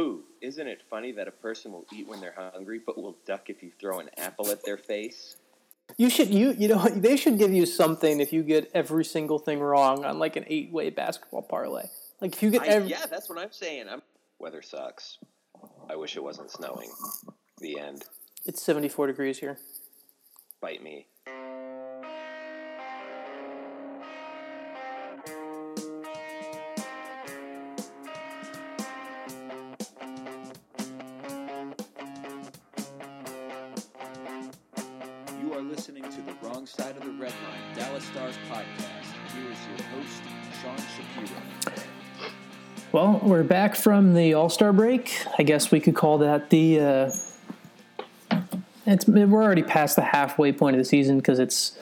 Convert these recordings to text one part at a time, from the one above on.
Ooh, isn't it funny that a person will eat when they're hungry, but will duck if you throw an apple at their face? You should you you know they should give you something if you get every single thing wrong on like an eight way basketball parlay. Like if you get I, every, yeah, that's what I'm saying. I'm, weather sucks. I wish it wasn't snowing. The end. it's seventy four degrees here. Bite me. We're back from the All Star break. I guess we could call that the. Uh, it's we're already past the halfway point of the season because it's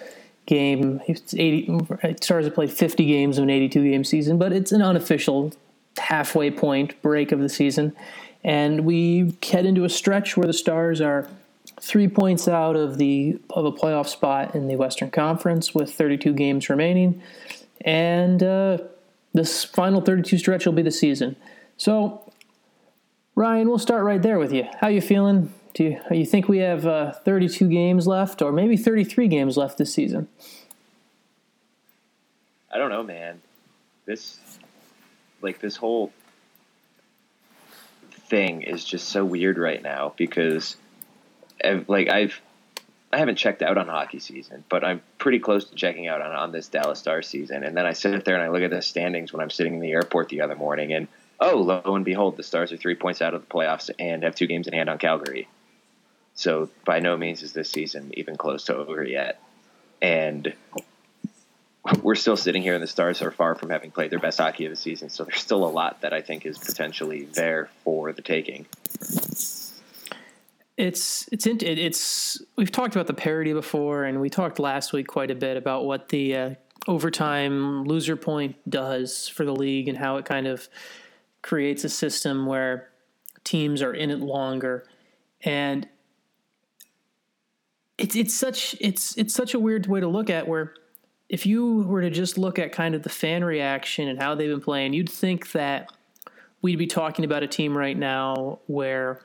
game. It's eighty. Stars have played fifty games of an eighty-two game season, but it's an unofficial halfway point break of the season, and we head into a stretch where the Stars are three points out of the of a playoff spot in the Western Conference with thirty-two games remaining, and. Uh, this final 32 stretch will be the season. So, Ryan, we'll start right there with you. How you feeling? Do you, you think we have uh, 32 games left, or maybe 33 games left this season? I don't know, man. This, like, this whole thing is just so weird right now because, I've, like, I've I haven't checked out on hockey season, but I'm pretty close to checking out on, on this Dallas Stars season. And then I sit there and I look at the standings when I'm sitting in the airport the other morning, and oh, lo and behold, the Stars are three points out of the playoffs and have two games in hand on Calgary. So by no means is this season even close to over yet. And we're still sitting here, and the Stars are far from having played their best hockey of the season. So there's still a lot that I think is potentially there for the taking. It's it's it's we've talked about the parity before, and we talked last week quite a bit about what the uh, overtime loser point does for the league and how it kind of creates a system where teams are in it longer, and it's it's such it's it's such a weird way to look at where if you were to just look at kind of the fan reaction and how they've been playing, you'd think that we'd be talking about a team right now where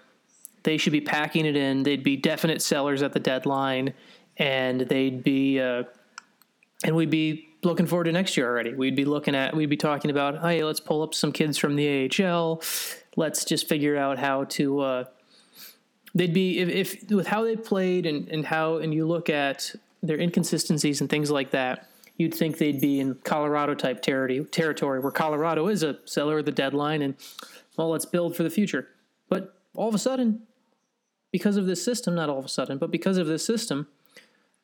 they should be packing it in. They'd be definite sellers at the deadline, and they'd be, uh, and we'd be looking forward to next year already. We'd be looking at, we'd be talking about, hey, let's pull up some kids from the AHL. Let's just figure out how to. Uh, they'd be if, if with how they played and and how and you look at their inconsistencies and things like that. You'd think they'd be in Colorado type territory, territory where Colorado is a seller of the deadline, and well, let's build for the future. But all of a sudden, because of this system, not all of a sudden, but because of this system,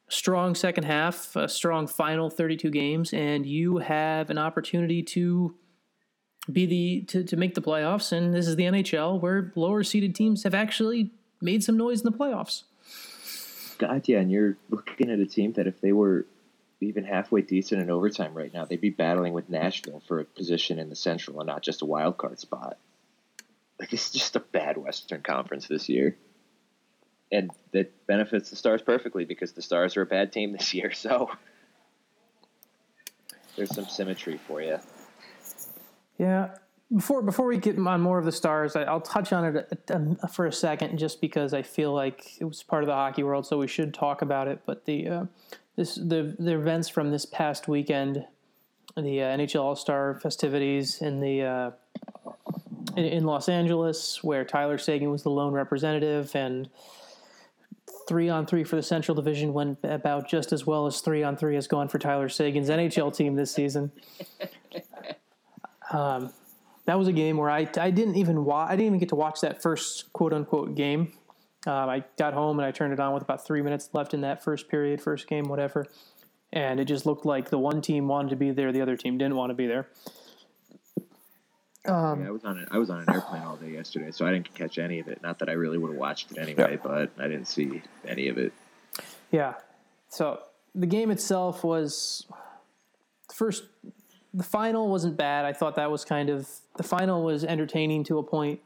strong second half, a strong final 32 games, and you have an opportunity to be the to, to make the playoffs. And this is the NHL where lower seeded teams have actually made some noise in the playoffs. God, yeah, and you're looking at a team that if they were even halfway decent in overtime right now, they'd be battling with Nashville for a position in the Central and not just a wild card spot. Like it's just a bad Western Conference this year and that benefits the Stars perfectly because the Stars are a bad team this year. So there's some symmetry for you. Yeah. Before before we get on more of the Stars, I, will touch on it for a second, just because I feel like it was part of the hockey world, so we should talk about it. But the uh, this the the events from this past weekend, the uh, NHL All Star festivities in the uh, in, in Los Angeles, where Tyler Seguin was the lone representative, and three on three for the Central Division went about just as well as three on three has gone for Tyler Seguin's NHL team this season. Um, that was a game where I, I didn't even wa- I didn't even get to watch that first quote unquote game. Um, I got home and I turned it on with about three minutes left in that first period, first game, whatever. And it just looked like the one team wanted to be there, the other team didn't want to be there. Um, yeah, I was on I was on an airplane all day yesterday, so I didn't catch any of it. Not that I really would have watched it anyway, yeah. but I didn't see any of it. Yeah. So the game itself was the first. The final wasn't bad. I thought that was kind of the final was entertaining to a point.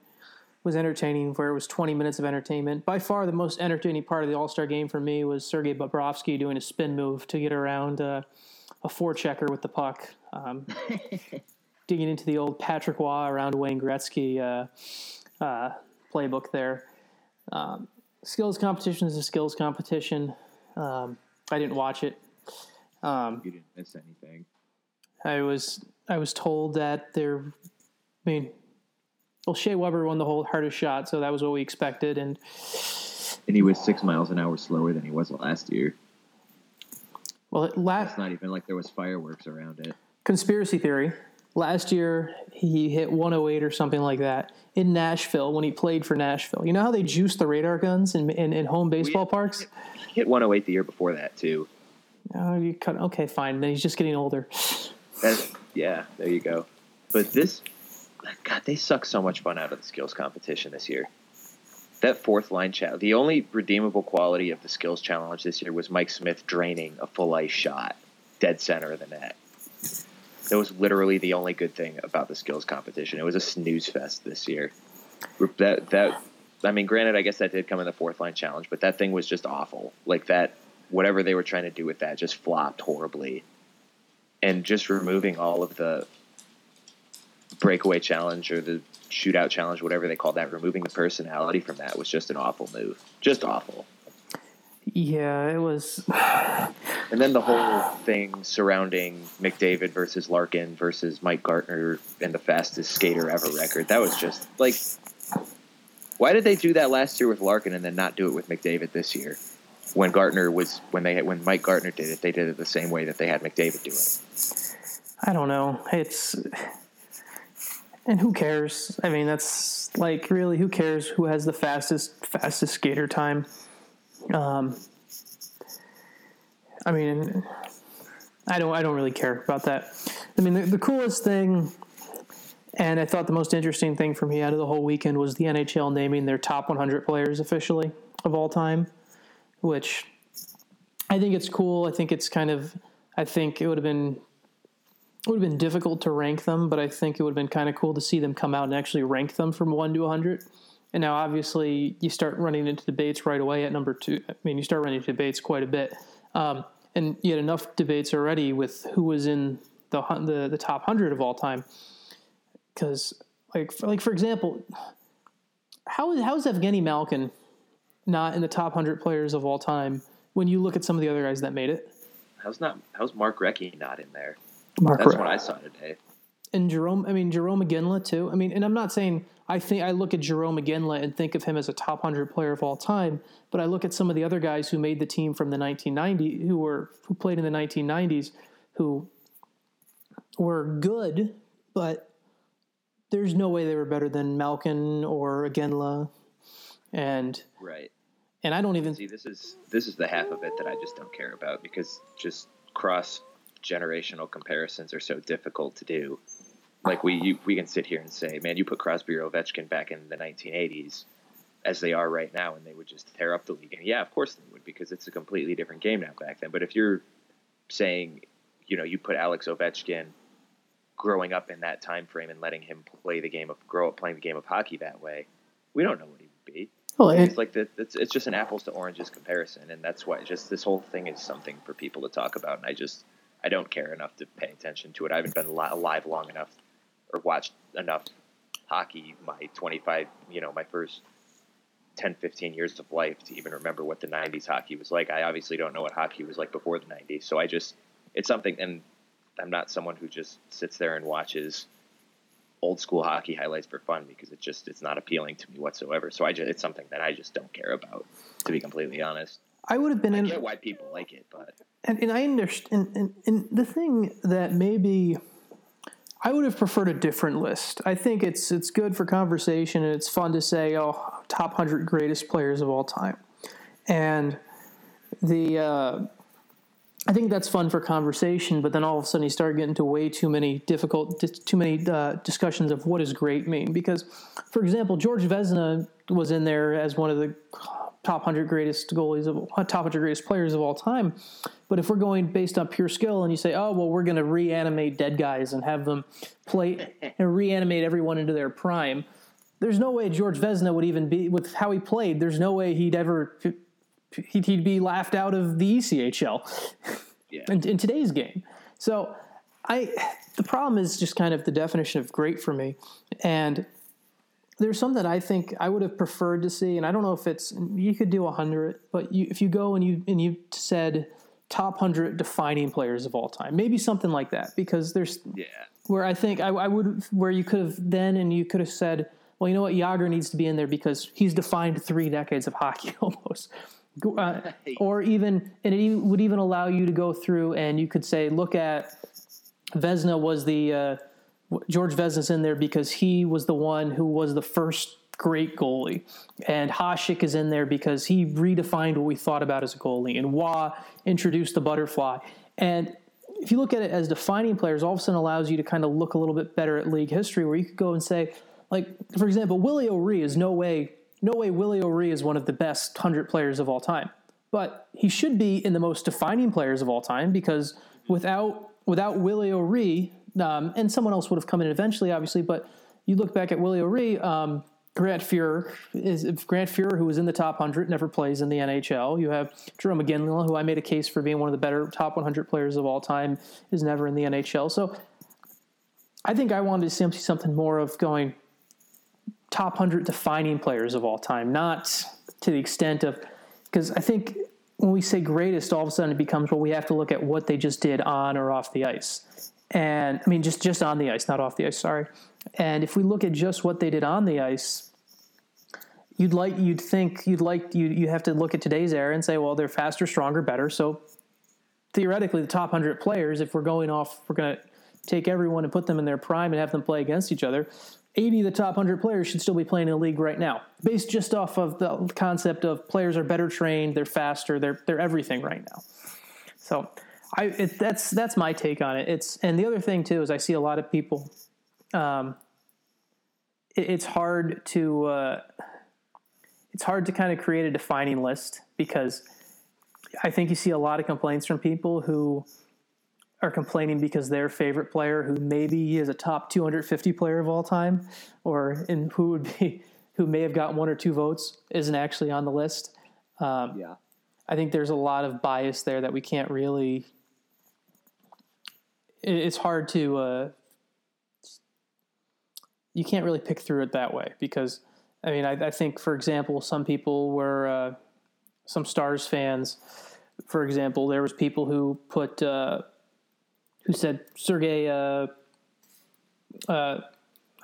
Was entertaining where it was 20 minutes of entertainment. By far, the most entertaining part of the All Star game for me was Sergei Bobrovsky doing a spin move to get around uh, a checker with the puck. Um, digging into the old Patrick Roy around Wayne Gretzky uh, uh, playbook there. Um, skills competition is a skills competition. Um, I didn't watch it. Um, You didn't miss anything. I was I was told that there. I mean, well, Shea Weber won the whole hardest shot, so that was what we expected. And And he was six miles an hour slower than he was last year. well, last It's not even like there was fireworks around it. conspiracy theory. Last year he hit 108 or something like that in Nashville when he played for Nashville. You know how they juice the radar guns in in, in home baseball parks? He hit 108 the year before that too. Oh, you cut. Okay, fine. Then he's just getting older. That's, yeah, there you go. But this, God, they suck so much fun out of the skills competition this year. That fourth line challenge, the only redeemable quality of the skills challenge this year was Mike Smith draining a full ice shot dead center of the net. That was literally the only good thing about the skills competition. It was a snooze fest this year. That that I mean, granted, I guess that did come in the fourth line challenge, but that thing was just awful. Like that, whatever they were trying to do with that just flopped horribly and just removing all of the breakaway challenge or the shootout challenge, whatever they called that, removing the personality from that was just an awful move. Just awful. Yeah, it was. And then the whole thing surrounding McDavid versus Larkin versus Mike Gartner and the fastest skater ever record. That was just like, why did they do that last year with Larkin and then not do it with McDavid this year? When Gartner was when they when Mike Gartner did it, they did it the same way that they had McDavid do it. I don't know. It's and who cares? I mean, that's like really who cares who has the fastest fastest skater time? Um, I mean, I don't I don't really care about that. I mean, the, the coolest thing, and I thought the most interesting thing for me out of the whole weekend was the NHL naming their top 100 players officially of all time, which I think it's cool. I think it's kind of I think it would have been it would have been difficult to rank them, but I think it would have been kind of cool to see them come out and actually rank them from one to 100. And now, obviously, you start running into debates right away at number two. I mean, you start running into debates quite a bit, um, and you had enough debates already with who was in the the, the top hundred of all time. Because, like, for, like for example, how is how is Evgeny Malkin not in the top hundred players of all time when you look at some of the other guys that made it? How's not how's Mark Recchi not in there? Mark That's what I saw today. And Jarome, I mean Jarome Iginla too. I mean, and I'm not saying I think I look at Jarome Iginla and think of him as a top hundred player of all time, but I look at some of the other guys who made the team from the 1990 who were who played in the 1990s who were good, but there's no way they were better than Malkin or Iginla, and Right. and I don't even See, this is this is the half of it that I just don't care about because just cross generational comparisons are so difficult to do. Like we you, we can sit here and say, man, you put Crosby or Ovechkin back in the 1980s as they are right now, and they would just tear up the league. And yeah, of course they would because it's a completely different game now back then. But if you're saying, you know, you put Alex Ovechkin growing up in that time frame and letting him play the game of grow up playing the game of hockey that way, we don't know what he would be well, it's like the, it's, it's just an apples to oranges comparison and that's why just this whole thing is something for people to talk about and i just i don't care enough to pay attention to it i haven't been li- alive long enough or watched enough hockey my 25 you know my first 10 15 years of life to even remember what the 90s hockey was like i obviously don't know what hockey was like before the 90s so i just it's something and i'm not someone who just sits there and watches old school hockey highlights for fun because it just it's not appealing to me whatsoever. So I just it's something that I just don't care about, to be completely honest. I would have been I in get why people like it, but and, and I understand. And, and, and the thing that maybe I would have preferred a different list. I think it's it's good for conversation and it's fun to say, oh, top hundred greatest players of all time, and the. Uh, I think that's fun for conversation, but then all of a sudden you start getting to way too many difficult, too many uh, discussions of what does great mean. Because, for example, George Vezina was in there as one of the top hundred greatest goalies of uh, top hundred greatest players of all time. But if we're going based on pure skill, and you say, oh well, we're going to reanimate dead guys and have them play and reanimate everyone into their prime, there's no way George Vezina would even be with how he played. There's no way he'd ever he'd, he'd be laughed out of the ECHL yeah, in, in today's game. So I the problem is just kind of the definition of great for me, and there's some that I think I would have preferred to see, and I don't know if it's you could do hundred, but you, if you go and you and you said top hundred defining players of all time, maybe something like that, because there's Yeah. where I think I, I would where you could have then and you could have said, well, you know what, Jagr needs to be in there because he's defined three decades of hockey almost. Uh, or even and it even, would even allow you to go through and you could say, look at Vezina was the uh, George Vezina's in there because he was the one who was the first great goalie, and Hasek is in there because he redefined what we thought about as a goalie, and Wah introduced the butterfly. And if you look at it as defining players, all of a sudden allows you to kind of look a little bit better at league history, where you could go and say, like for example, Willie O'Ree is no way, no way Willie O'Ree is one of the best hundred players of all time, but he should be in the most defining players of all time because without without Willie O'Ree, um, and someone else would have come in eventually, obviously, but you look back at Willie O'Ree, um, Grant Fuhr is Grant Fuhr, who was in the top 100, never plays in the NHL. You have Jarome Iginla, who I made a case for being one of the better top 100 players of all time, is never in the NHL. So I think I wanted to see something more of going top 100 defining players of all time, not to the extent of, because I think when we say greatest, all of a sudden it becomes, well, we have to look at what they just did on or off the ice. And I mean, just, just on the ice, not off the ice, sorry. And if we look at just what they did on the ice, you'd like, you'd think, you'd like, you, you have to look at today's era and say, well, they're faster, stronger, better. So theoretically, the top 100 players, if we're going off, we're going to take everyone and put them in their prime and have them play against each other. 80 of the top 100 players should still be playing in the league right now, based just off of the concept of players are better trained, they're faster, they're they're everything right now. So, I it, that's that's my take on it. It's and the other thing too is I see a lot of people. Um, it, it's hard to uh, it's hard to kind of create a defining list because I think you see a lot of complaints from people who are complaining because their favorite player, who maybe is a top 250 player of all time, or in who would be who may have got one or two votes, isn't actually on the list. Um, Yeah. I think there's a lot of bias there that we can't really. It- It's hard to. Uh, you can't really pick through it that way because, I mean, I, I think, for example, some people were uh, some Stars fans. For example, there was people who put uh, who said Sergey. Uh, uh,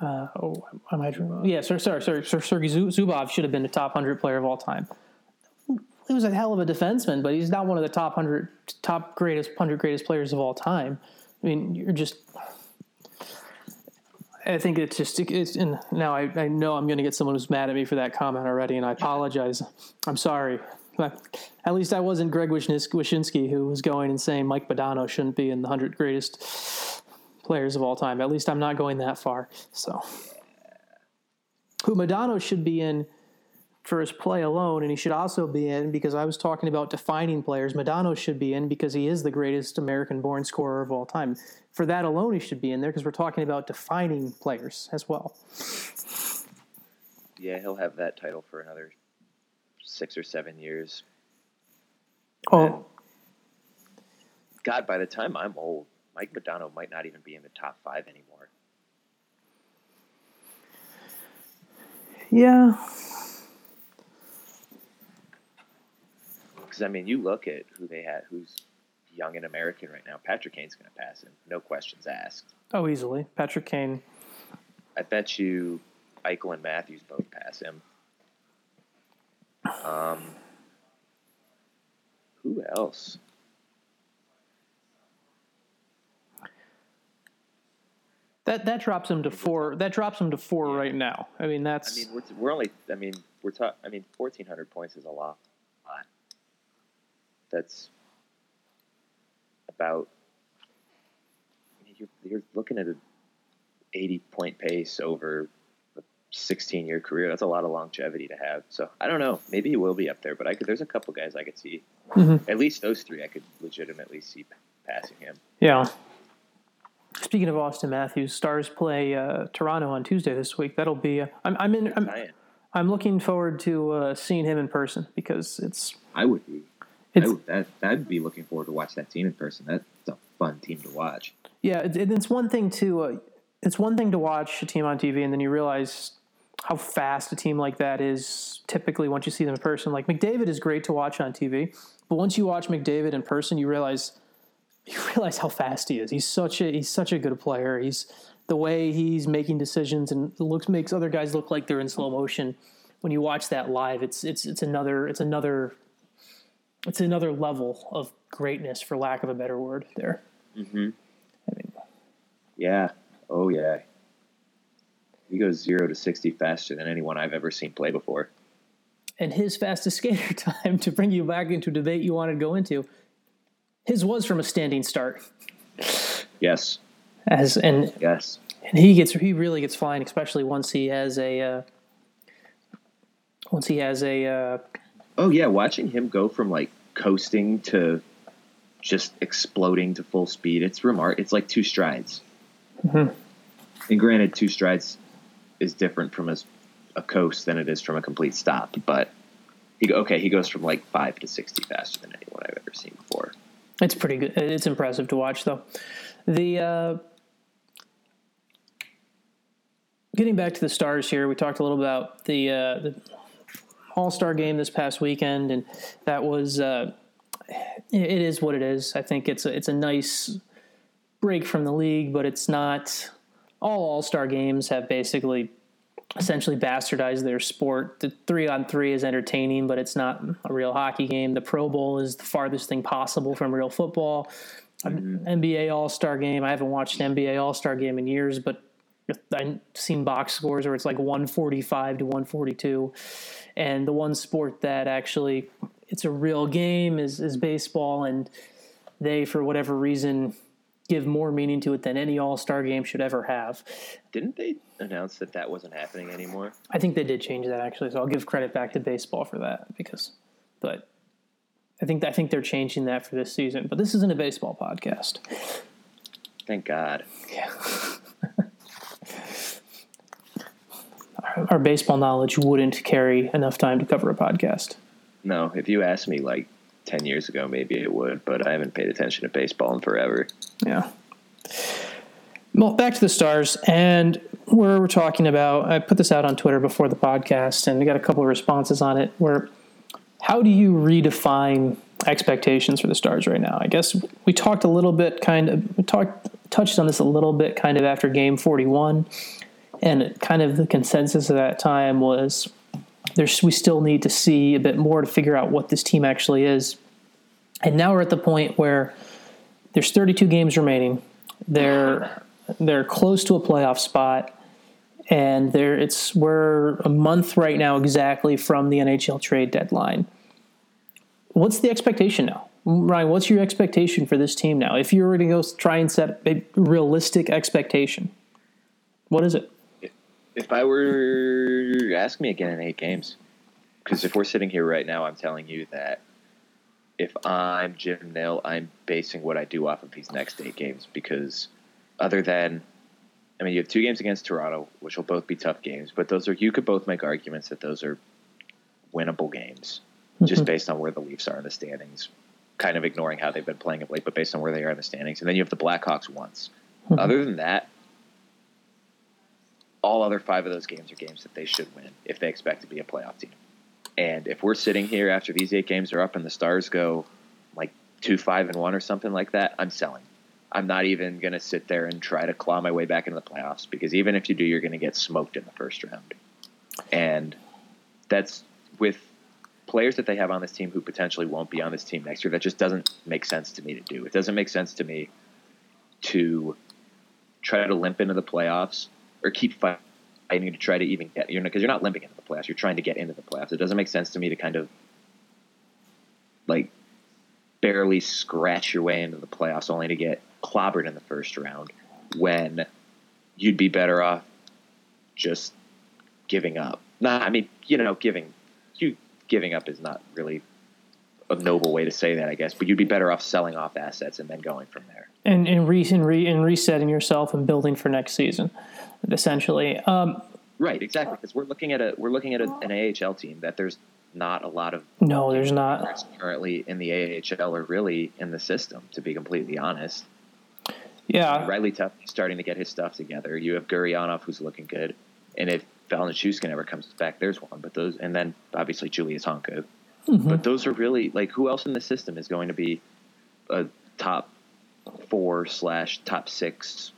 uh, oh, am I? Yeah, sorry, sorry, sorry. Ser- Sergey Zubov should have been the top hundred player of all time. He was a hell of a defenseman, but he's not one of the top hundred, top greatest hundred greatest players of all time. I mean, you're just. I think it's just it's and now I, I know I'm going to get someone who's mad at me for that comment already, and I apologize. I'm sorry. At least I wasn't Greg Wyshynski who was going and saying Mike Modano shouldn't be in the hundred greatest players of all time. At least I'm not going that far. So, who Modano should be in for his play alone, and he should also be in because I was talking about defining players. Modano should be in because he is the greatest American-born scorer of all time. For that alone, he should be in there because we're talking about defining players as well. Yeah, he'll have that title for another six or seven years. Oh, God, by the time I'm old, Mike Modano might not even be in the top five anymore. yeah. Because I mean, you look at who they had, who's young and American right now. Patrick Kane's going to pass him, no questions asked. Oh, easily. Patrick Kane. I bet you Eichel and Matthews both pass him. Um, who else? That that drops him to four. That drops him to four right now. I mean, that's. I mean, we're, we're only. I mean, we're talking. I mean, fourteen hundred points is a lot. That's about. You're, you're looking at an eighty point pace over a sixteen year career. That's a lot of longevity to have. So I don't know. Maybe he will be up there, but I could. There's a couple guys I could see. Mhm. At least those three, I could legitimately see passing him. yeah. Speaking of Auston Matthews, Stars play uh, Toronto on Tuesday this week. That'll be. Uh, I'm I'm in. I'm, I'm looking forward to uh, seeing him in person because it's I would be. It's that, I'd be looking forward to watch that team in person. That's a fun team to watch. yeah. It, it's one thing to uh, it's one thing to watch a team on TV and then you realize how fast a team like that is typically once you see them in person. Like McDavid is great to watch on TV, but once you watch McDavid in person, you realize you realize how fast he is. He's such a he's such a good player. He's the way he's making decisions and looks makes other guys look like they're in slow motion. When you watch that live, it's it's it's another it's another it's another level of greatness, for lack of a better word. There, Mm-hmm. I mean, Yeah. Oh yeah. He goes zero to sixty faster than anyone I've ever seen play before. and his fastest skater time to bring you back into a debate you wanted to go into. His was from a standing start, Yes. as and Yes. and he gets he really gets flying, especially once he has a uh, once he has a uh, Oh yeah, watching him go from like coasting to just exploding to full speed, it's remar It's like two strides. Mhm. And granted, two strides is different from a, a coast than it is from a complete stop. But he okay, he goes from like five to sixty faster than anyone I've ever seen before. It's pretty good. It's impressive to watch, though. The uh, getting back to the stars here, we talked a little about the uh, the All Star game this past weekend, and that was uh, it is what it is. I think it's a, it's a nice break from the league, but it's not. All All Star games have basically essentially bastardized their sport. The three on three is entertaining, but it's not a real hockey game. The Pro Bowl is the farthest thing possible from real football. An NBA All Star game. I haven't watched an NBA All Star game in years, but I've seen box scores where it's like 145 to 142. And the one sport that actually it's a real game is, is baseball, and they, for whatever reason, give more meaning to it than any All Star game should ever have. Didn't they announce that that wasn't happening anymore? I think they did change that actually, so I'll give credit back to baseball for that because, but I think I think they're changing that for this season. But this isn't a baseball podcast. Thank God. Yeah. our, baseball knowledge wouldn't carry enough time to cover a podcast. No, if you asked me like ten years ago, maybe it would, but I haven't paid attention to baseball in forever. Yeah. Well, back to the stars, and where we're talking about. I put this out on Twitter before the podcast, and we got a couple of responses on it. Where, how do you redefine expectations for the stars right now? I guess we talked a little bit, kind of, we talked touched on this a little bit, kind of after Game Forty One, and kind of the consensus at that time was there's we still need to see a bit more to figure out what this team actually is. And now we're at the point where there's 32 games remaining. They're they're close to a playoff spot, and there it's we're a month right now exactly from the NHL trade deadline. What's the expectation now, Ryan? What's your expectation for this team now? If you were to go try and set a realistic expectation, what is it? If I were ask me again in eight games, because if we're sitting here right now, I'm telling you that if I'm Jim Nill, I'm basing what I do off of these next eight games because other than I mean you have two games against Toronto, which will both be tough games, but those are you could both make arguments that those are winnable games just mhm. based on where the Leafs are in the standings. Kind of ignoring how they've been playing of late, but based on where they are in the standings. And then you have the Blackhawks once. Mhm. Other than that, all other five of those games are games that they should win if they expect to be a playoff team. And if we're sitting here after these eight games are up and the Stars go like two, five, and one or something like that, I'm selling. I'm not even going to sit there and try to claw my way back into the playoffs because even if you do, you're going to get smoked in the first round. And that's with players that they have on this team who potentially won't be on this team next year. That just doesn't make sense to me to do. It doesn't make sense to me to try to limp into the playoffs or keep fighting to try to even get you know because you're not limping into the playoffs. You're trying to get into the playoffs. It doesn't make sense to me to kind of like barely scratch your way into the playoffs only to get clobbered in the first round when you'd be better off just giving up. Nah, I mean, you know, giving you giving up is not really a noble way to say that, I guess, but you'd be better off selling off assets and then going from there. And and, re, and, re, and resetting yourself and building for next season, essentially. Um, Right, exactly. Because we're looking at a we're looking at a, an AHL team that there's not a lot of no, there's not. currently in the AHL or really in the system. To be completely honest, Yeah, Riley Tufte starting to get his stuff together. You have Gurianov who's looking good, and if Val Nichushkin ever comes back, there's one. But those, and then obviously Julius Honka. Mm-hmm. But those are really like who else in the system is going to be a top four slash top six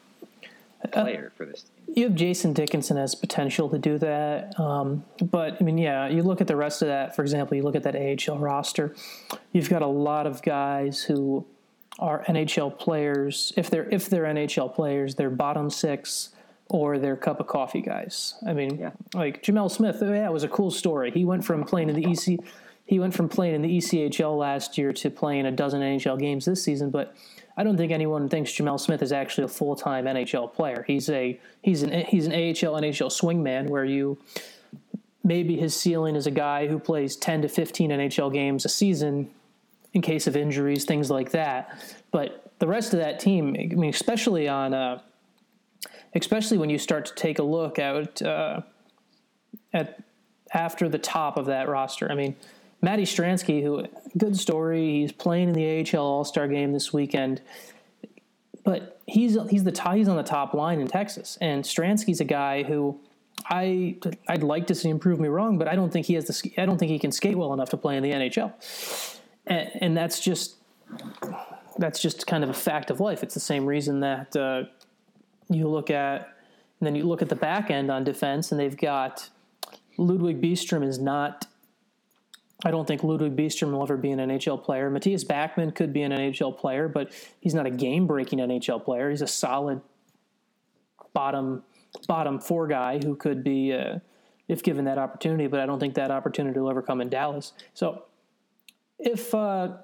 Uh, player for this team? You have Jason Dickinson as potential to do that, um, but I mean, yeah, you look at the rest of that. For example, you look at that AHL roster. You've got a lot of guys who are NHL players. If they're if they're NHL players, they're bottom six or they're cup of coffee guys. I mean, Yeah. like Gemel Smith. oh, Yeah, it was a cool story. He went from playing in the EC. He went from playing in the ECHL last year to playing a dozen NHL games this season, but I don't think anyone thinks Gemel Smith is actually a full time NHL player. He's a he's an he's an AHL NHL swingman where you maybe his ceiling is a guy who plays ten to fifteen NHL games a season in case of injuries, things like that. But the rest of that team, I mean, especially on uh, especially when you start to take a look at uh, at after the top of that roster. I mean, Matty Stransky, who good story. He's playing in the AHL All Star game this weekend, but he's he's the he's on the top line in Texas, and Stransky's a guy who. I I'd like to see him prove me wrong, but I don't think he has the I don't think he can skate well enough to play in the NHL, and, and that's just that's just kind of a fact of life. It's the same reason that uh, you look at and then you look at the back end on defense, and they've got Ludwig Bystrom is not. I don't think Ludwig Bystrom will ever be an NHL player. Mattias Backman could be an NHL player, but he's not a game-breaking NHL player. He's a solid bottom bottom four guy who could be, uh, if given that opportunity. But I don't think that opportunity will ever come in Dallas. So if uh,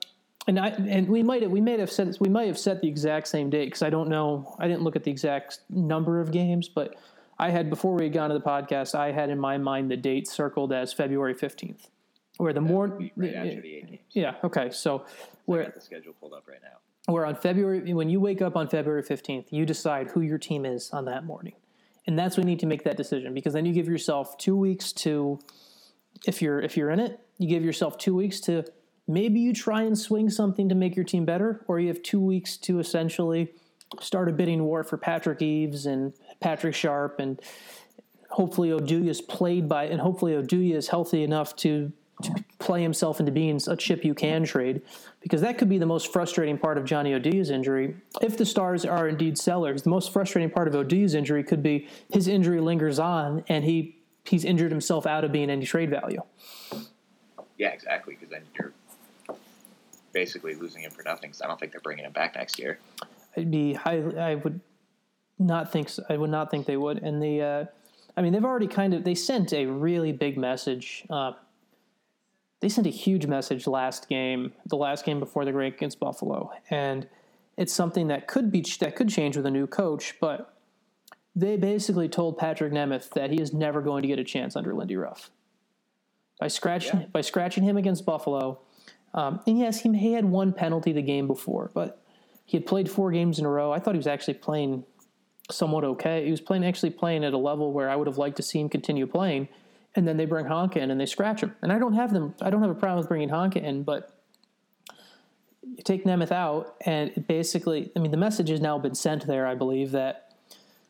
and I and we might have, we may have set we might have set the exact same date because I don't know I didn't look at the exact number of games, but I had before we had gone to the podcast I had in my mind the date circled as February fifteenth, where the more right eh, after the eight games. yeah okay so I where got the schedule pulled up right now. where on February when you wake up on February 15th, you decide who your team is on that morning. And that's when you need to make that decision because then you give yourself 2 weeks to if you're if you're in it, you give yourself 2 weeks to maybe you try and swing something to make your team better or you have 2 weeks to essentially start a bidding war for Patrick Eaves and Patrick Sharp and hopefully Oduya is played by and hopefully Oduya is healthy enough to to play himself into being a chip you can trade because that could be the most frustrating part of Johnny Oduya's injury. If the Stars are indeed sellers, the most frustrating part of Oduya's injury could be his injury lingers on and he he's injured himself out of being any trade value. Yeah, exactly. Because then you're basically losing him for nothing. 'cause I don't think they're bringing him back next year. I'd be highly, I would not think so. I would not think they would. And the, uh, I mean, they've already kind of they sent a really big message. Uh, they sent a huge message last game, the last game before the break against Buffalo, and it's something that could be that could change with a new coach. But they basically told Patrik Nemeth that he is never going to get a chance under Lindy Ruff by scratching Yeah. by scratching him against Buffalo. Um, and yes, he, he had one penalty the game before, but he had played four games in a row. I thought he was actually playing somewhat okay. He was playing actually playing at a level where I would have liked to see him continue playing. And then they bring Honka in and they scratch him. And I don't have them. I don't have a problem with bringing Honka in, but you take Nemeth out, and basically, I mean, the message has now been sent there. I believe that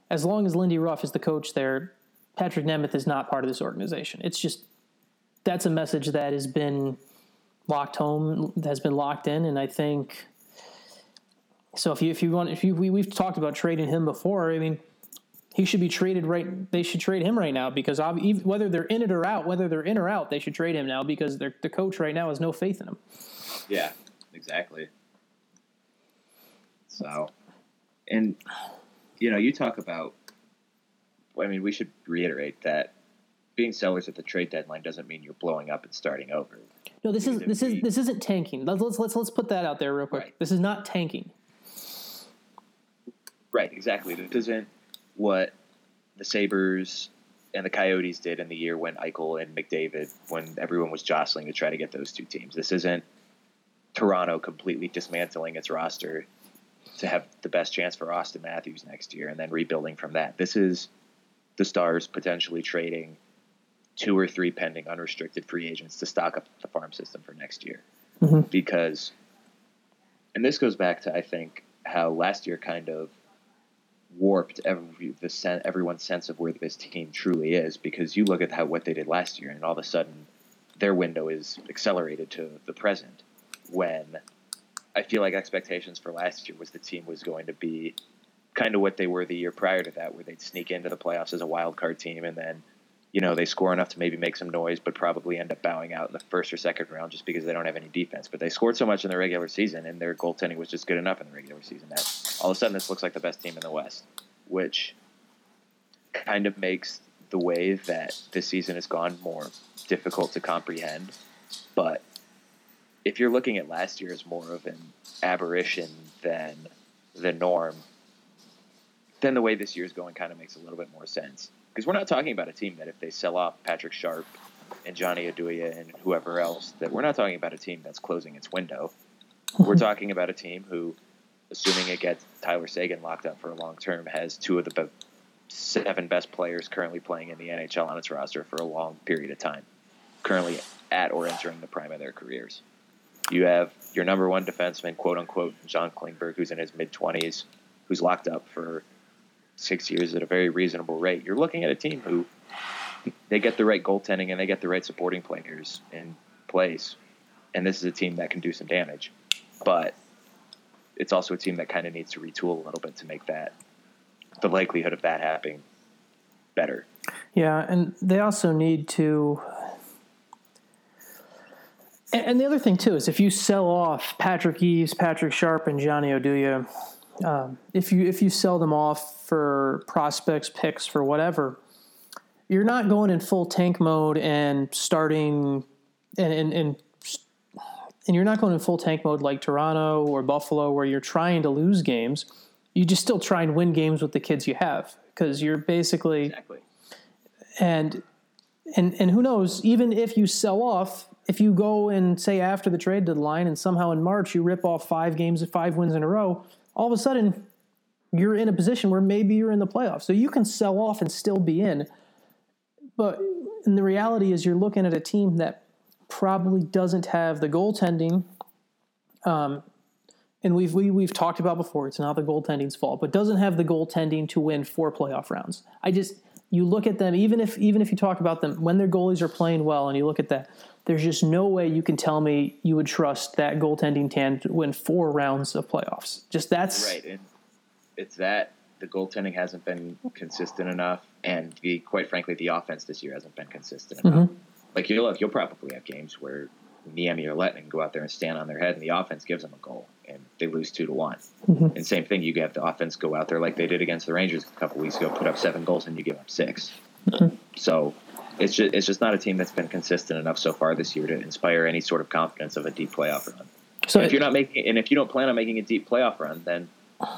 as long as Lindy Ruff is the coach there, Patrik Nemeth is not part of this organization. It's just that's a message that has been locked home, has been locked in, and I think so. If you if you want, if you we, we've talked about trading him before, I mean, he should be traded right. They should trade him right now because whether they're in it or out, whether they're in or out, they should trade him now because the coach right now has no faith in him. Yeah, exactly. So, and you know, you talk about. I mean, we should reiterate that being sellers at the trade deadline doesn't mean you're blowing up and starting over. No, this is this is this isn't tanking. Let's let's let's, let's put that out there real quick. Right. This is not tanking. Right, exactly. This isn't what the Sabres and the Coyotes did in the year when Eichel and McDavid, when everyone was jostling to try to get those two teams. This isn't Toronto completely dismantling its roster to have the best chance for Auston Matthews next year and then rebuilding from that. This is the Stars potentially trading two or three pending unrestricted free agents to stock up the farm system for next year. Mhm. Because, and this goes back to, I think, how last year kind of warped every the sen- everyone's sense of where this team truly is because you look at how what they did last year and all of a sudden their window is accelerated to the present when I feel like expectations for last year was the team was going to be kind of what they were the year prior to that where they'd sneak into the playoffs as a wild card team and then you know, they score enough to maybe make some noise, but probably end up bowing out in the first or second round just because they don't have any defense. But they scored so much in the regular season, and their goaltending was just good enough in the regular season that all of a sudden this looks like the best team in the West, which kind of makes the way that this season has gone more difficult to comprehend. But if you're looking at last year as more of an aberration than the norm, then the way this year's going kind of makes a little bit more sense because we're not talking about a team that if they sell off Patrick Sharp and Johnny Oduya and whoever else, that we're not talking about a team that's closing its window. We're uh-huh. talking about a team who, assuming it gets Tyler Seguin locked up for a long term, has two of the be- seven best players currently playing in the NHL on its roster for a long period of time, currently at or entering the prime of their careers. You have your number one defenseman, quote unquote, John Klingberg, who's in his mid 20s, who's locked up for six years at a very reasonable rate, you're looking at a team who they get the right goaltending and they get the right supporting players in place. And this is a team that can do some damage. But it's also a team that kind of needs to retool a little bit to make that the likelihood of that happening better. Yeah, and they also need to. And the other thing too is if you sell off Patrick Eaves, Patrick Sharp, and Johnny Oduya, um, if you if you sell them off for prospects, picks, for whatever, you're not going in full tank mode and starting and and, and and you're not going in full tank mode like Toronto or Buffalo where you're trying to lose games. You just still try and win games with the kids you have because you're basically exactly. and and and who knows even if you sell off if you go and say after the trade deadline and somehow in March you rip off five games five wins in a row all of a sudden you're in a position where maybe you're in the playoffs. So you can sell off and still be in. But the reality is you're looking at a team that probably doesn't have the goaltending. Um, and we've we, have we have talked about before. It's not the goaltending's fault, but doesn't have the goaltending to win four playoff rounds. I just you look at them even if even if you talk about them when their goalies are playing well, and you look at that, there's just no way you can tell me you would trust that goaltending tan to win four rounds of playoffs. Just that's right. It's that the goaltending hasn't been consistent enough, and the quite frankly, the offense this year hasn't been consistent enough. Mhm. Like you'll you'll probably have games where Niemi or Lehtonen go out there and stand on their head, and the offense gives them a goal, and they lose two to one. Mhm. And same thing, you have the offense go out there like they did against the Rangers a couple weeks ago, put up seven goals, and you give up 6 So it's just it's just not a team that's been consistent enough so far this year to inspire any sort of confidence of a deep playoff run. so. if you're not making, and if you don't plan on making a deep playoff run, then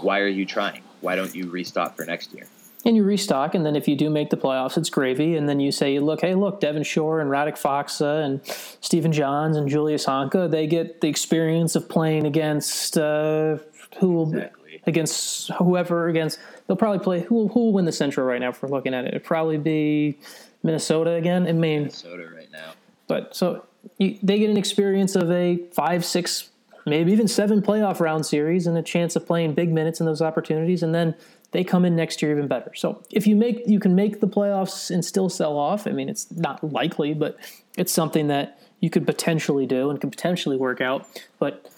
why are you trying? Why don't you restock for next year? And you restock, and then if you do make the playoffs, it's gravy. And then you say, look, hey, look, Devin Shore and Radek Faksa and Stephen Johns and Julius Honka, they get the experience of playing against uh, who will Exactly. against whoever against. They'll probably play who will, who will win the Central right now. If we're looking at it, it'd probably be Minnesota again. I mean, Minnesota right now. but so you, they get an experience of a five, six, maybe even seven playoff round series and a chance of playing big minutes in those opportunities, and then they come in next year even better. So if you make you can make the playoffs and still sell off. I mean, it's not likely, but it's something that you could potentially do and could potentially work out. But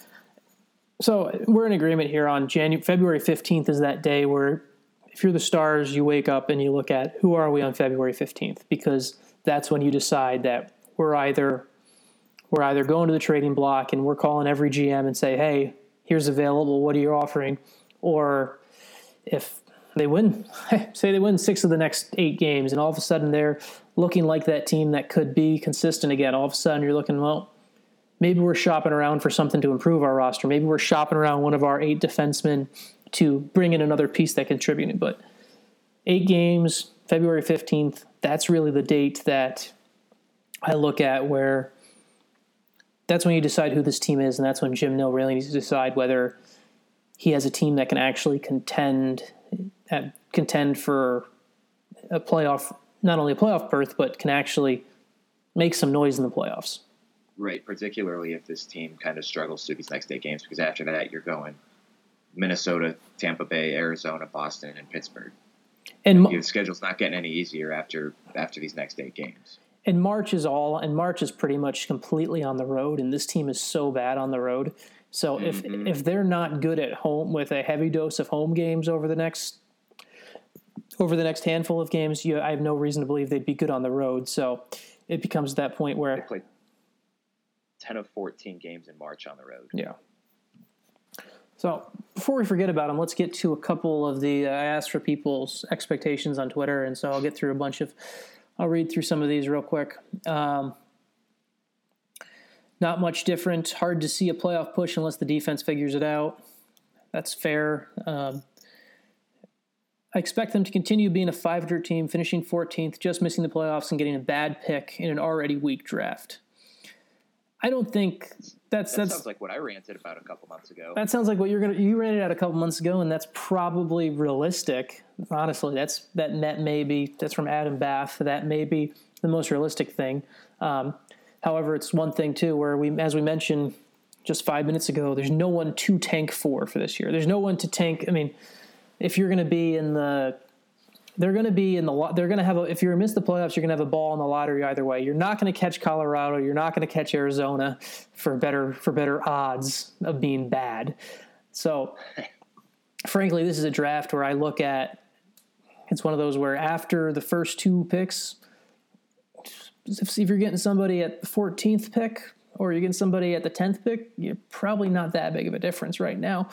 so we're in agreement here on January February fifteenth is that day where if you're the stars, you wake up and you look at who are we on February fifteenth because that's when you decide that we're either we're either going to the trading block and we're calling every GM and say, hey, here's available, what are you offering? Or if they win, say they win six of the next eight games, and all of a sudden they're looking like that team that could be consistent again. All of a sudden you're looking, well, maybe we're shopping around for something to improve our roster. Maybe we're shopping around one of our eight defensemen to bring in another piece that contributed. But eight games, February 15th, that's really the date that I look at where that's when you decide who this team is, and that's when Jim Nill really needs to decide whether he has a team that can actually contend contend for a playoff, not only a playoff berth, but can actually make some noise in the playoffs. Right, particularly if this team kind of struggles through these next eight games, because after that you're going Minnesota, Tampa Bay, Arizona, Boston, and Pittsburgh. And The schedule's not getting any easier after after these next eight games. and March is all and March is pretty much completely on the road and this team is so bad on the road. So if Mhm. if they're not good at home with a heavy dose of home games over the next over the next handful of games, you, I have no reason to believe they'd be good on the road. So it becomes that point They where played ten of fourteen games in March on the road. yeah. So before we forget about them, let's get to a couple of the. I asked for people's expectations on Twitter, and so I'll get through a bunch of. I'll read through some of these real quick. Um, not much different. Hard to see a playoff push unless the defense figures it out. That's fair. Um, I expect them to continue being a 500 team, finishing 14th, just missing the playoffs and getting a bad pick in an already weak draft. I don't think that's That that's sounds like what I ranted about a couple months ago. that sounds like what you're gonna you ran it out a couple months ago, and that's probably realistic. Honestly, that's that that may be that's from Adam Bath. That may be the most realistic thing. Um, however, it's one thing too where we, as we mentioned just five minutes ago, there's no one to tank for for this year. There's no one to tank. I mean, if you're going to be in the they're going to be in the they're going to have a if you're miss the playoffs you're going to have a ball in the lottery either way. You're not going to catch colorado. You're not going to catch arizona for better for better odds of being bad. So frankly this is a draft where i look at it's one of those where after the first two picks if you're getting somebody at the 14th pick or you're getting somebody at the 10th pick you're probably not that big of a difference right now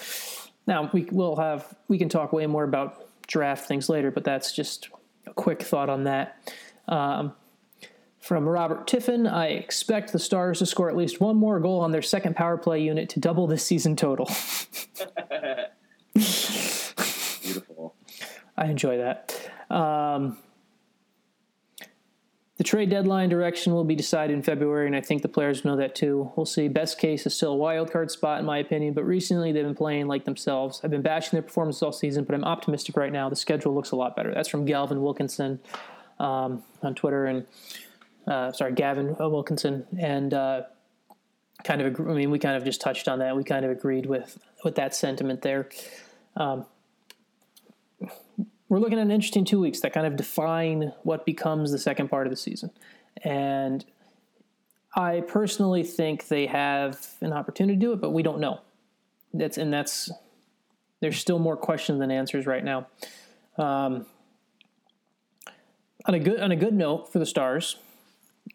now we will have we can talk way more about draft things later, but that's just a quick thought on that. Um, from Robert Tiffin, I expect the Stars to score at least one more goal on their second power play unit to double this season total. Beautiful. I enjoy that. Um, the trade deadline direction will be decided in February, and I think the players know that too. We'll see. Best case is still a wild card spot, in my opinion, but recently they've been playing like themselves. I've been bashing their performance all season, but I'm optimistic right now. The schedule looks a lot better. That's from Galvin Wilkinson um, on Twitter, and uh, sorry, Gavin Wilkinson, and uh, kind of. Agree, I mean, we kind of just touched on that. We kind of agreed with with that sentiment there. Um, we're looking at an interesting two weeks that kind of define what becomes the second part of the season. And I personally think they have an opportunity to do it, but we don't know. That's and that's there's still more questions than answers right now. Um, on a good on a good note for the Stars,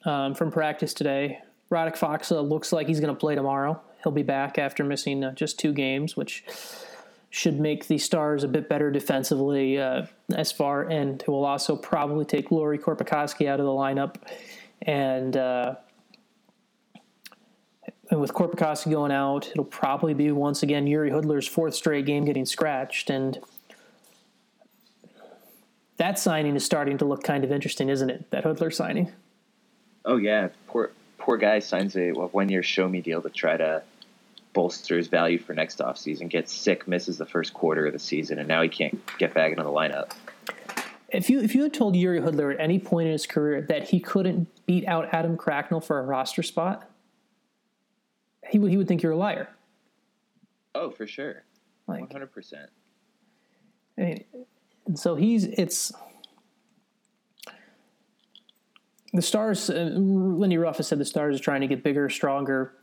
um, from practice today, Radek Faksa looks like he's going to play tomorrow. He'll be back after missing uh, just two games, which should make the Stars a bit better defensively uh, as far, and will also probably take Lauri Korpikoski out of the lineup. And uh, and with Korpikoski going out, it'll probably be once again Jiri Hudler's fourth straight game getting scratched, and that signing is starting to look kind of interesting, isn't it? That Hudler signing. Oh yeah, poor poor guy signs a one year show me deal to try to bolster his value for next offseason. Gets sick, misses the first quarter of the season, and now he can't get back into the lineup. If you if you had told Jiri Hudler at any point in his career that he couldn't beat out Adam Cracknell for a roster spot, he would he would think you're a liar. Oh, for sure, Like, hundred percent. I mean, and so he's it's the Stars. Uh, Lindy Ruff has said the Stars are trying to get bigger, stronger,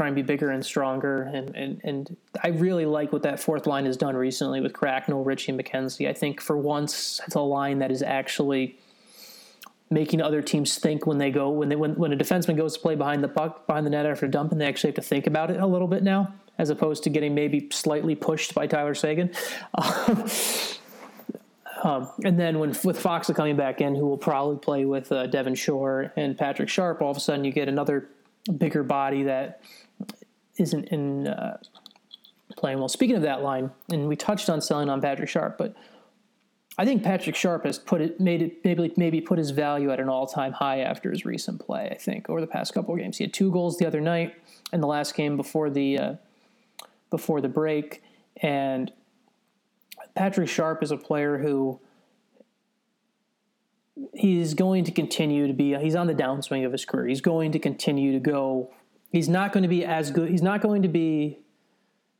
try and be bigger and stronger, and and and I really like what that fourth line has done recently with Cracknell, Ritchie, and McKenzie. I think for once it's a line that is actually making other teams think when they go when they when, when a defenseman goes to play behind the puck behind the net after a dump and they actually have to think about it a little bit now as opposed to getting maybe slightly pushed by Tyler Seguin. Um, and then when with Faksa coming back in, who will probably play with uh, Devin Shore and Patrick Sharp, all of a sudden you get another bigger body that isn't in uh, playing well. Speaking of that line, and we touched on selling on Patrick Sharp, but I think Patrick Sharp has put it made it maybe maybe put his value at an all time high after his recent play. I think over the past couple of games, he had two goals the other night in the last game before the uh, before the break, and Patrick Sharp is a player who he's going to continue to be he's on the downswing of his career. He's going to continue to go he's not going to be as good he's not going to be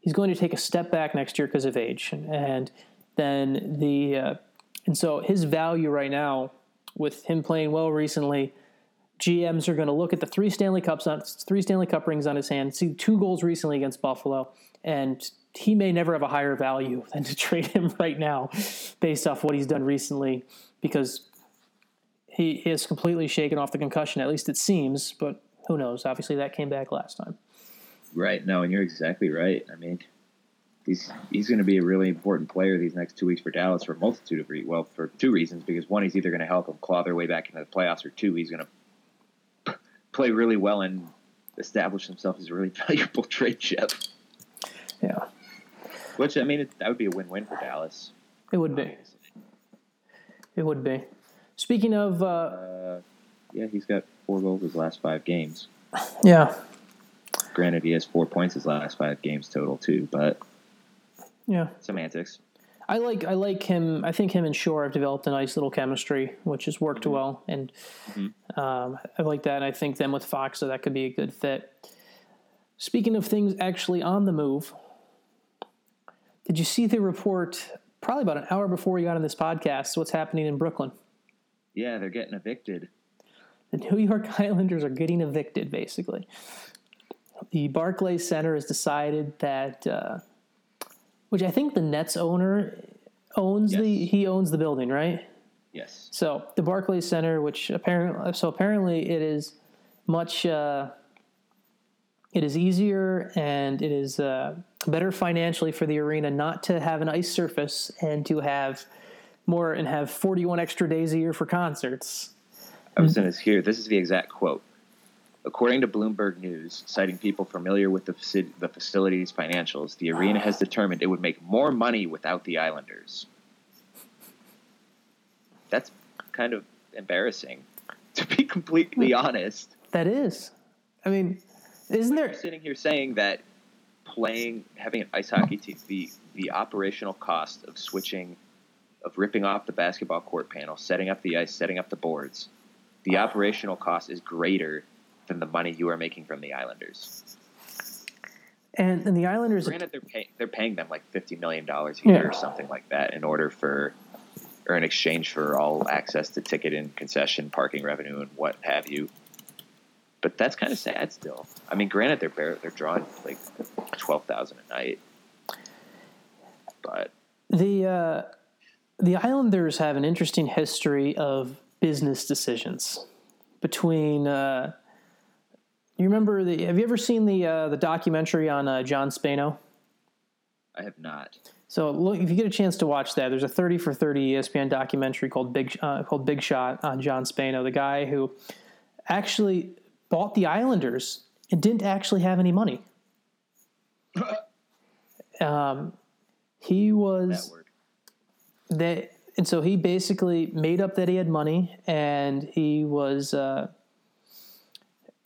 he's going to take a step back next year because of age, and then the uh, and so his value right now with him playing well recently. GMs are going to look at the three Stanley Cups on three Stanley Cup rings on his hand, see two goals recently against Buffalo, and he may never have a higher value than to trade him right now, based off what he's done recently, because he is completely shaken off the concussion. At least it seems, but who knows? Obviously, that came back last time. Right. No, and you're exactly right. I mean, he's he's going to be a really important player these next two weeks for Dallas for a multitude of re- well for two reasons. Because one, he's either going to help them claw their way back into the playoffs, or two, he's going to play really well and establish himself as a really valuable trade chip. Yeah, Which I mean, it, that would be a win-win for Dallas. it would be. It would be. Speaking of, uh, Uh, yeah, he's got four goals his last five games. yeah, Granted, he has four points his last five games total too, but yeah. semantics. I like I like him. I think him and Shore have developed a nice little chemistry, which has worked well, and um, I like that. And I think them with Fox, so that could be a good fit. Speaking of things actually on the move, did you see the report? Probably about an hour before we got on this podcast, what's happening in Brooklyn? Yeah, they're getting evicted. The New York Islanders are getting evicted, basically. The Barclays Center has decided that, uh, which I think the Nets owner owns the he owns the building, right? Yes. So the Barclays Center, which apparently so apparently it is much uh, it is easier and it is uh, better financially for the arena not to have an ice surface and to have more and have 41 extra days a year for concerts. I was going to here. This is the exact quote. According to Bloomberg News, citing people familiar with the, faci- the facility's financials, the arena has determined it would make more money without the Islanders. That's kind of embarrassing, to be completely honest. That is, I mean, isn't there? You're sitting here saying that playing, having an ice hockey team, the the operational cost of switching, of ripping off the basketball court panel, setting up the ice, setting up the boards, the operational cost is greater than the money you are making from the Islanders. And, and the Islanders, Granted, they're paying they're paying them like fifty million dollars a year Yeah. or something like that in order for, or in exchange for all access to ticket and concession, parking revenue, and what have you. But that's kind of sad still. I mean, granted, they're bare, they're drawing like twelve thousand a night, but the uh, the Islanders have an interesting history of business decisions between. Uh, you remember the? Have you ever seen the uh, the documentary on uh, John Spano? I have not. So look, if you get a chance to watch that, there's a 30 for 30 ESPN documentary called Big uh, called Big Shot on John Spano, the guy who actually bought the Islanders and didn't actually have any money. um, he was That that and so he basically made up that he had money and he was uh,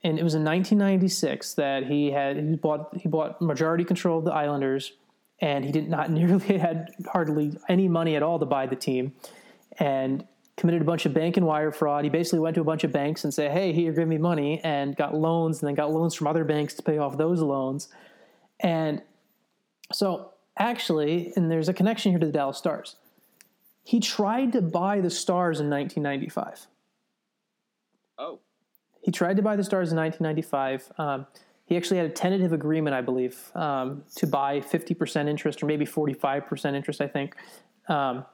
and it was in 1996 that he had he bought he bought majority control of the Islanders and he did not nearly had hardly any money at all to buy the team and committed a bunch of bank and wire fraud. He basically went to a bunch of banks and said, "Hey, here, give me money," and got loans, and then got loans from other banks to pay off those loans. And so, actually, and there's a connection here to the Dallas Stars. He tried to buy the Stars in 1995. Oh, He tried to buy the Stars in 1995. Um, he actually had a tentative agreement, I believe, um, to buy 50% interest or maybe 45% interest, I think, um,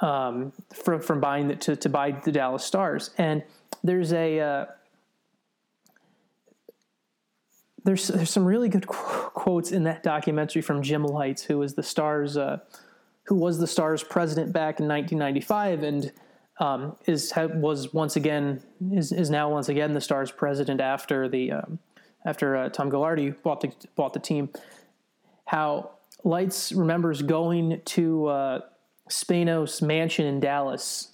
um, from, from buying the, to, to buy the Dallas Stars. And there's a. Uh, there's, there's some really good qu- quotes in that documentary from Jim Lites, who was the Stars, uh, who was the Stars president back in 1995, and um, is was once again is, is now once again the Stars president after the um, after uh, Tom Gaglardi bought the bought the team. How Lites remembers going to uh, Spano's mansion in Dallas,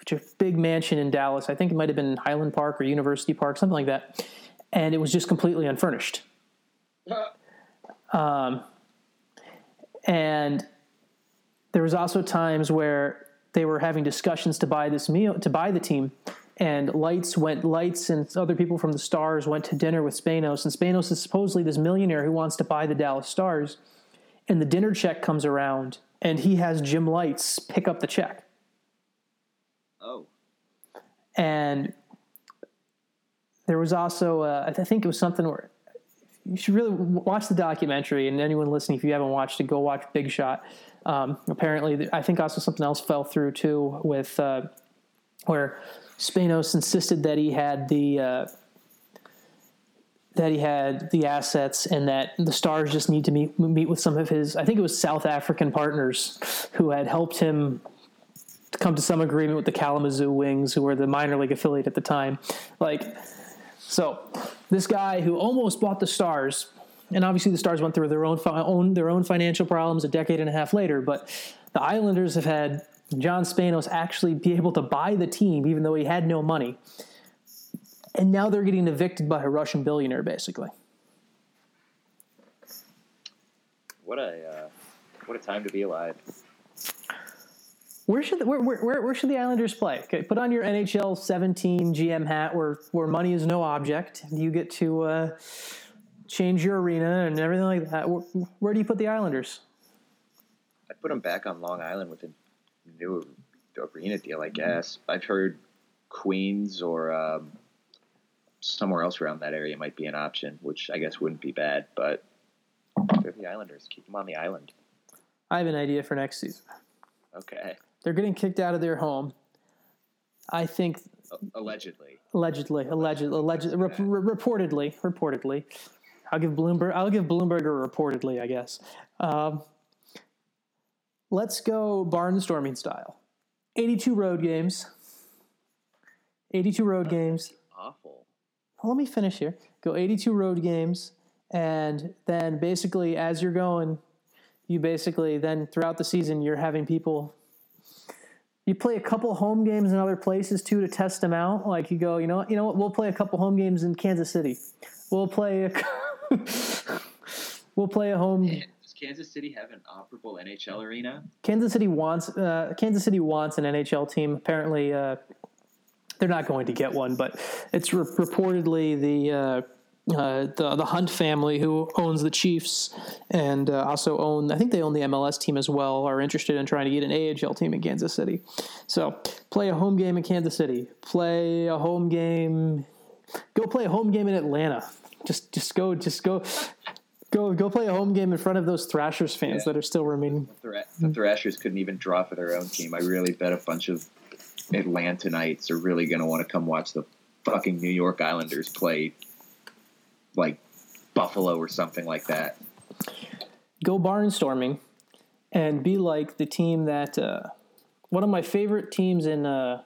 which is a big mansion in Dallas. I think it might have been Highland Park or University Park, something like that, and it was just completely unfurnished. Um, and there was also times where they were having discussions to buy this meal to buy the team. And Lites went Lites and other people from the Stars went to dinner with Spanos, and Spanos is supposedly this millionaire who wants to buy the Dallas Stars, and the dinner check comes around, and he has Jim Lites pick up the check, Oh, and there was also uh, I think it was something where you should really watch the documentary, and anyone listening, if you haven't watched it, go watch Big Shot. Um, apparently, I think also something else fell through too with uh, where Spanos insisted that he had the uh, that he had the assets and that the Stars just need to meet meet with some of his I think it was South African partners who had helped him to come to some agreement with the Kalamazoo Wings who were the minor league affiliate at the time. Like so this guy who almost bought the Stars and obviously the Stars went through their own, own their own financial problems a decade and a half later but the Islanders have had John Spanos actually be able to buy the team even though he had no money and now they're getting evicted by a Russian billionaire, basically. what a uh, what a time to be alive. Where should the, where, where, where should the Islanders play? Okay, put on your NHL 17 GM hat, where where money is no object. You get to uh, change your arena and everything like that. Where, where do you put the Islanders? I'd put them back on Long Island with a new arena deal. I guess I've heard Queens or um, somewhere else around that area might be an option, which I guess wouldn't be bad. But they're the Islanders. Keep them on the island. I have an idea for next season. Okay. They're getting kicked out of their home. I think Allegedly. allegedly, allegedly, allegedly, rep, reportedly, reportedly. I'll give Bloomberg. I'll give Bloomberg a reportedly. I guess. Um, let's go barnstorming style. Eighty-two road games. Eighty-two road games. Awful. Well, let me finish here. Go 82 road games, and then basically, as you're going, you basically then throughout the season, you're having people. You play a couple home games in other places too to test them out. Like you go, you know, you know what? We'll play a couple home games in Kansas City. We'll play. A, we'll play a home. Does Kansas City have an operable NHL arena? Kansas City wants. Uh, Kansas City wants an NHL team. Apparently, uh, they're not going to get one, but it's re- reportedly the, uh, uh, the the Hunt family who owns the Chiefs and uh, also own I think they own the MLS team as well are interested in trying to get an AHL team in Kansas City. So play a home game in Kansas City. Play a home game. Go play a home game in Atlanta. Just just go just go. Go, go play a home game in front of those Thrashers fans Yeah. that are still remaining. The, the Thrashers couldn't even draw for their own team. I really bet a bunch of Atlantanites are really going to want to come watch the fucking New York Islanders play like Buffalo or something like that. go barnstorming and be like the team that uh, one of my favorite teams in uh,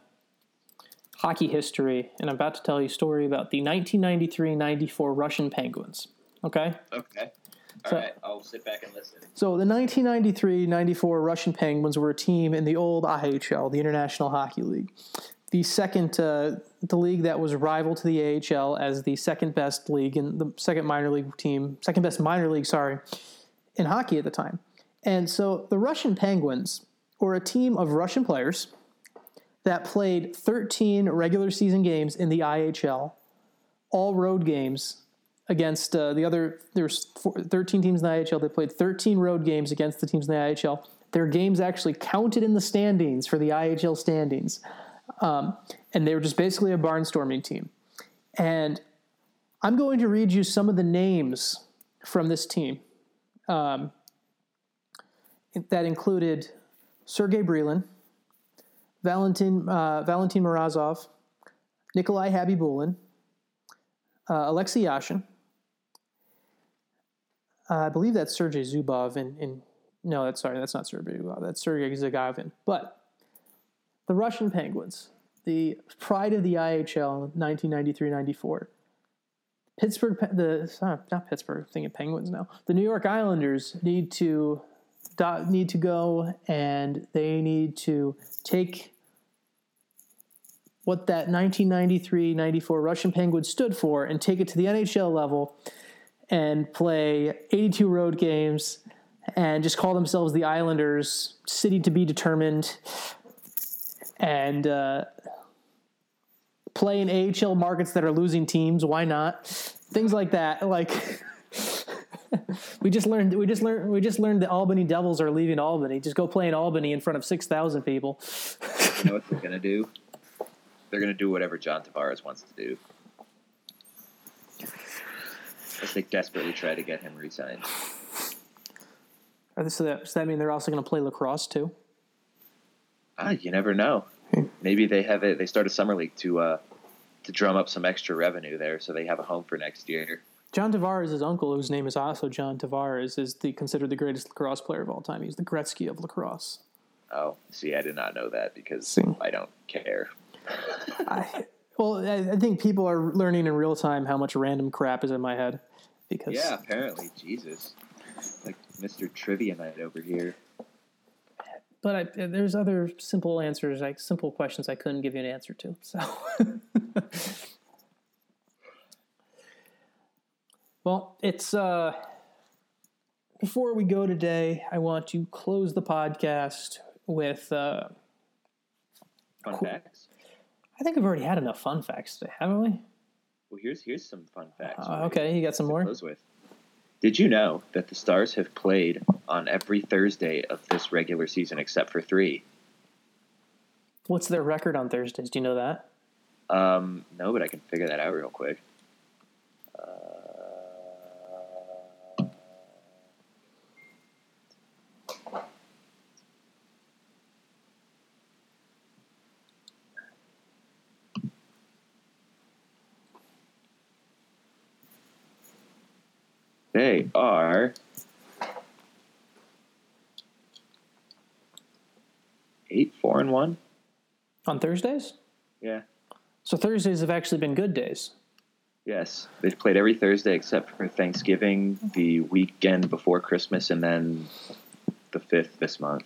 hockey history, and I'm about to tell you a story about the 1993-94 Russian Penguins. Okay, Okay. All So- right, I'll sit back and listen. so the 1993-94 Russian Penguins were a team in the old IHL, the International Hockey League, the second uh, the league that was rival to the AHL as the second best league and the second minor league team, second best minor league, sorry, in hockey at the time. And so the Russian Penguins were a team of Russian players that played 13 regular season games in the IHL, all road games against uh, the other. There's 13 teams in the IHL. They played 13 road games against the teams in the IHL. Their games actually counted in the standings for the IHL standings, um, and they were just basically a barnstorming team. And I'm going to read you some of the names from this team. Um, that included Sergei Brelin, Valentin uh, Valentin Morozov, Nikolai Khabibulin, uh, Alexei Yashin. Uh, I believe that's Sergei Zubov. In no, that's sorry, that's not Sergei Zubov. That's Sergei Zagavin. But the Russian Penguins, the pride of the IHL, 1993-94. Pittsburgh, the uh, not Pittsburgh, I'm thinking Penguins now. The New York Islanders need to need to go and they need to take what that 1993-94 Russian Penguins stood for and take it to the NHL level and play 82 road games and just call themselves the Islanders, city to be determined. And uh, play in AHL markets that are losing teams. Why not? Things like that. Like we just learned. We just learned. We just learned the Albany Devils are leaving Albany. Just go play in Albany in front of six thousand people. You know what they're gonna do? They're going to do whatever John Tavares wants to do. As they desperately try to get him re-signed. Are this, so that, does that mean they're also going to play lacrosse too? Ah, you never know. Maybe they have it. They start a summer league to uh, to drum up some extra revenue there, so they have a home for next year. John Tavares' his uncle, whose name is also John Tavares, is the considered the greatest lacrosse player of all time. He's the Gretzky of lacrosse. Oh, see, I did not know that because See. I don't care. I, well, I, I think people are learning in real time how much random crap is in my head because Yeah, apparently, Jesus, like Mr. Trivia Night over here. But I, there's other simple answers, like simple questions I couldn't give you an answer to. So, well, it's uh, before we go today, I want to close the podcast with. Uh, Fun Cool. I think we've already had enough fun facts today, haven't we? Well, here's here's some fun facts. Uh, okay, you got some more. close with. Did you know that the Stars have played on every Thursday of this regular season except for three? What's their record on Thursdays? Do you know that? Um, no, but I can figure that out real quick. They are eight, four, and one. On Thursdays? Yeah. So Thursdays have actually been good days. Yes, they've played every Thursday except for Thanksgiving, the weekend before Christmas, and then the fifth this month.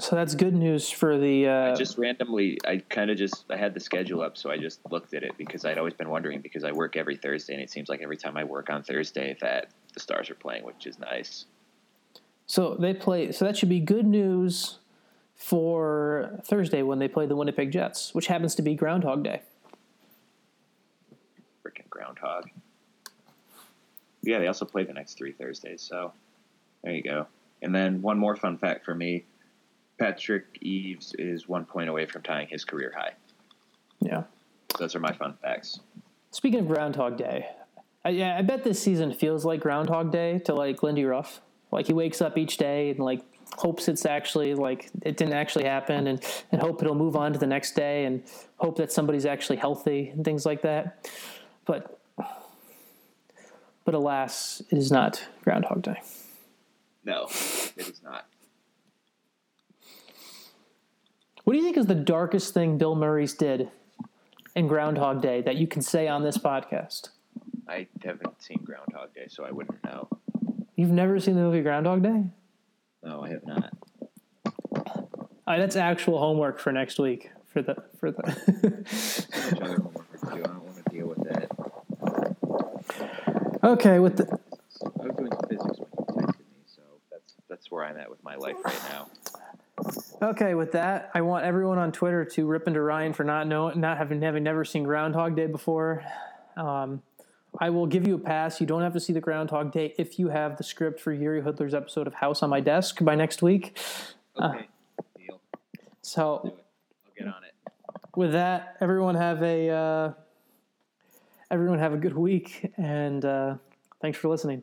So that's good news for the. Uh, I just randomly, I kind of just, I had the schedule up, so I just looked at it because I'd always been wondering because I work every Thursday, and it seems like every time I work on Thursday that the Stars are playing, which is nice. So they play. So that should be good news for Thursday when they play the Winnipeg Jets, which happens to be Groundhog Day. Freaking groundhog. Yeah, they also play the next three Thursdays, so there you go. And then one more fun fact for me: Patrick Eaves is one point away from tying his career high. Yeah. Those are my fun facts. Speaking of Groundhog Day, I, yeah, I bet this season feels like Groundhog Day to like Lindy Ruff. Like he wakes up each day and like hopes it's actually like it didn't actually happen, and and hope it'll move on to the next day, and hope that somebody's actually healthy and things like that. But but alas, it is not Groundhog Day. No, it is not. What do you think is the darkest thing Bill Murray's did in Groundhog Day that you can say on this podcast? I haven't seen Groundhog Day, so I wouldn't know. You've never seen the movie Groundhog Day? No, I have not. Right, that's actual homework for next week. For the for the. Other homework to. I don't want to deal with that. okay, with the I was doing physics when you texted me, so That's that's where I'm at with my life right now. Okay with that, I want everyone on Twitter to rip into Ryan for not know not having having never seen Groundhog Day before. Um, I will give you a pass. You don't have to see the Groundhog Day if you have the script for Jiri Hudler's episode of House on my desk by next week. Okay, deal. So it. I'll get on it. with that, everyone have a uh, everyone have a good week, and uh, thanks for listening.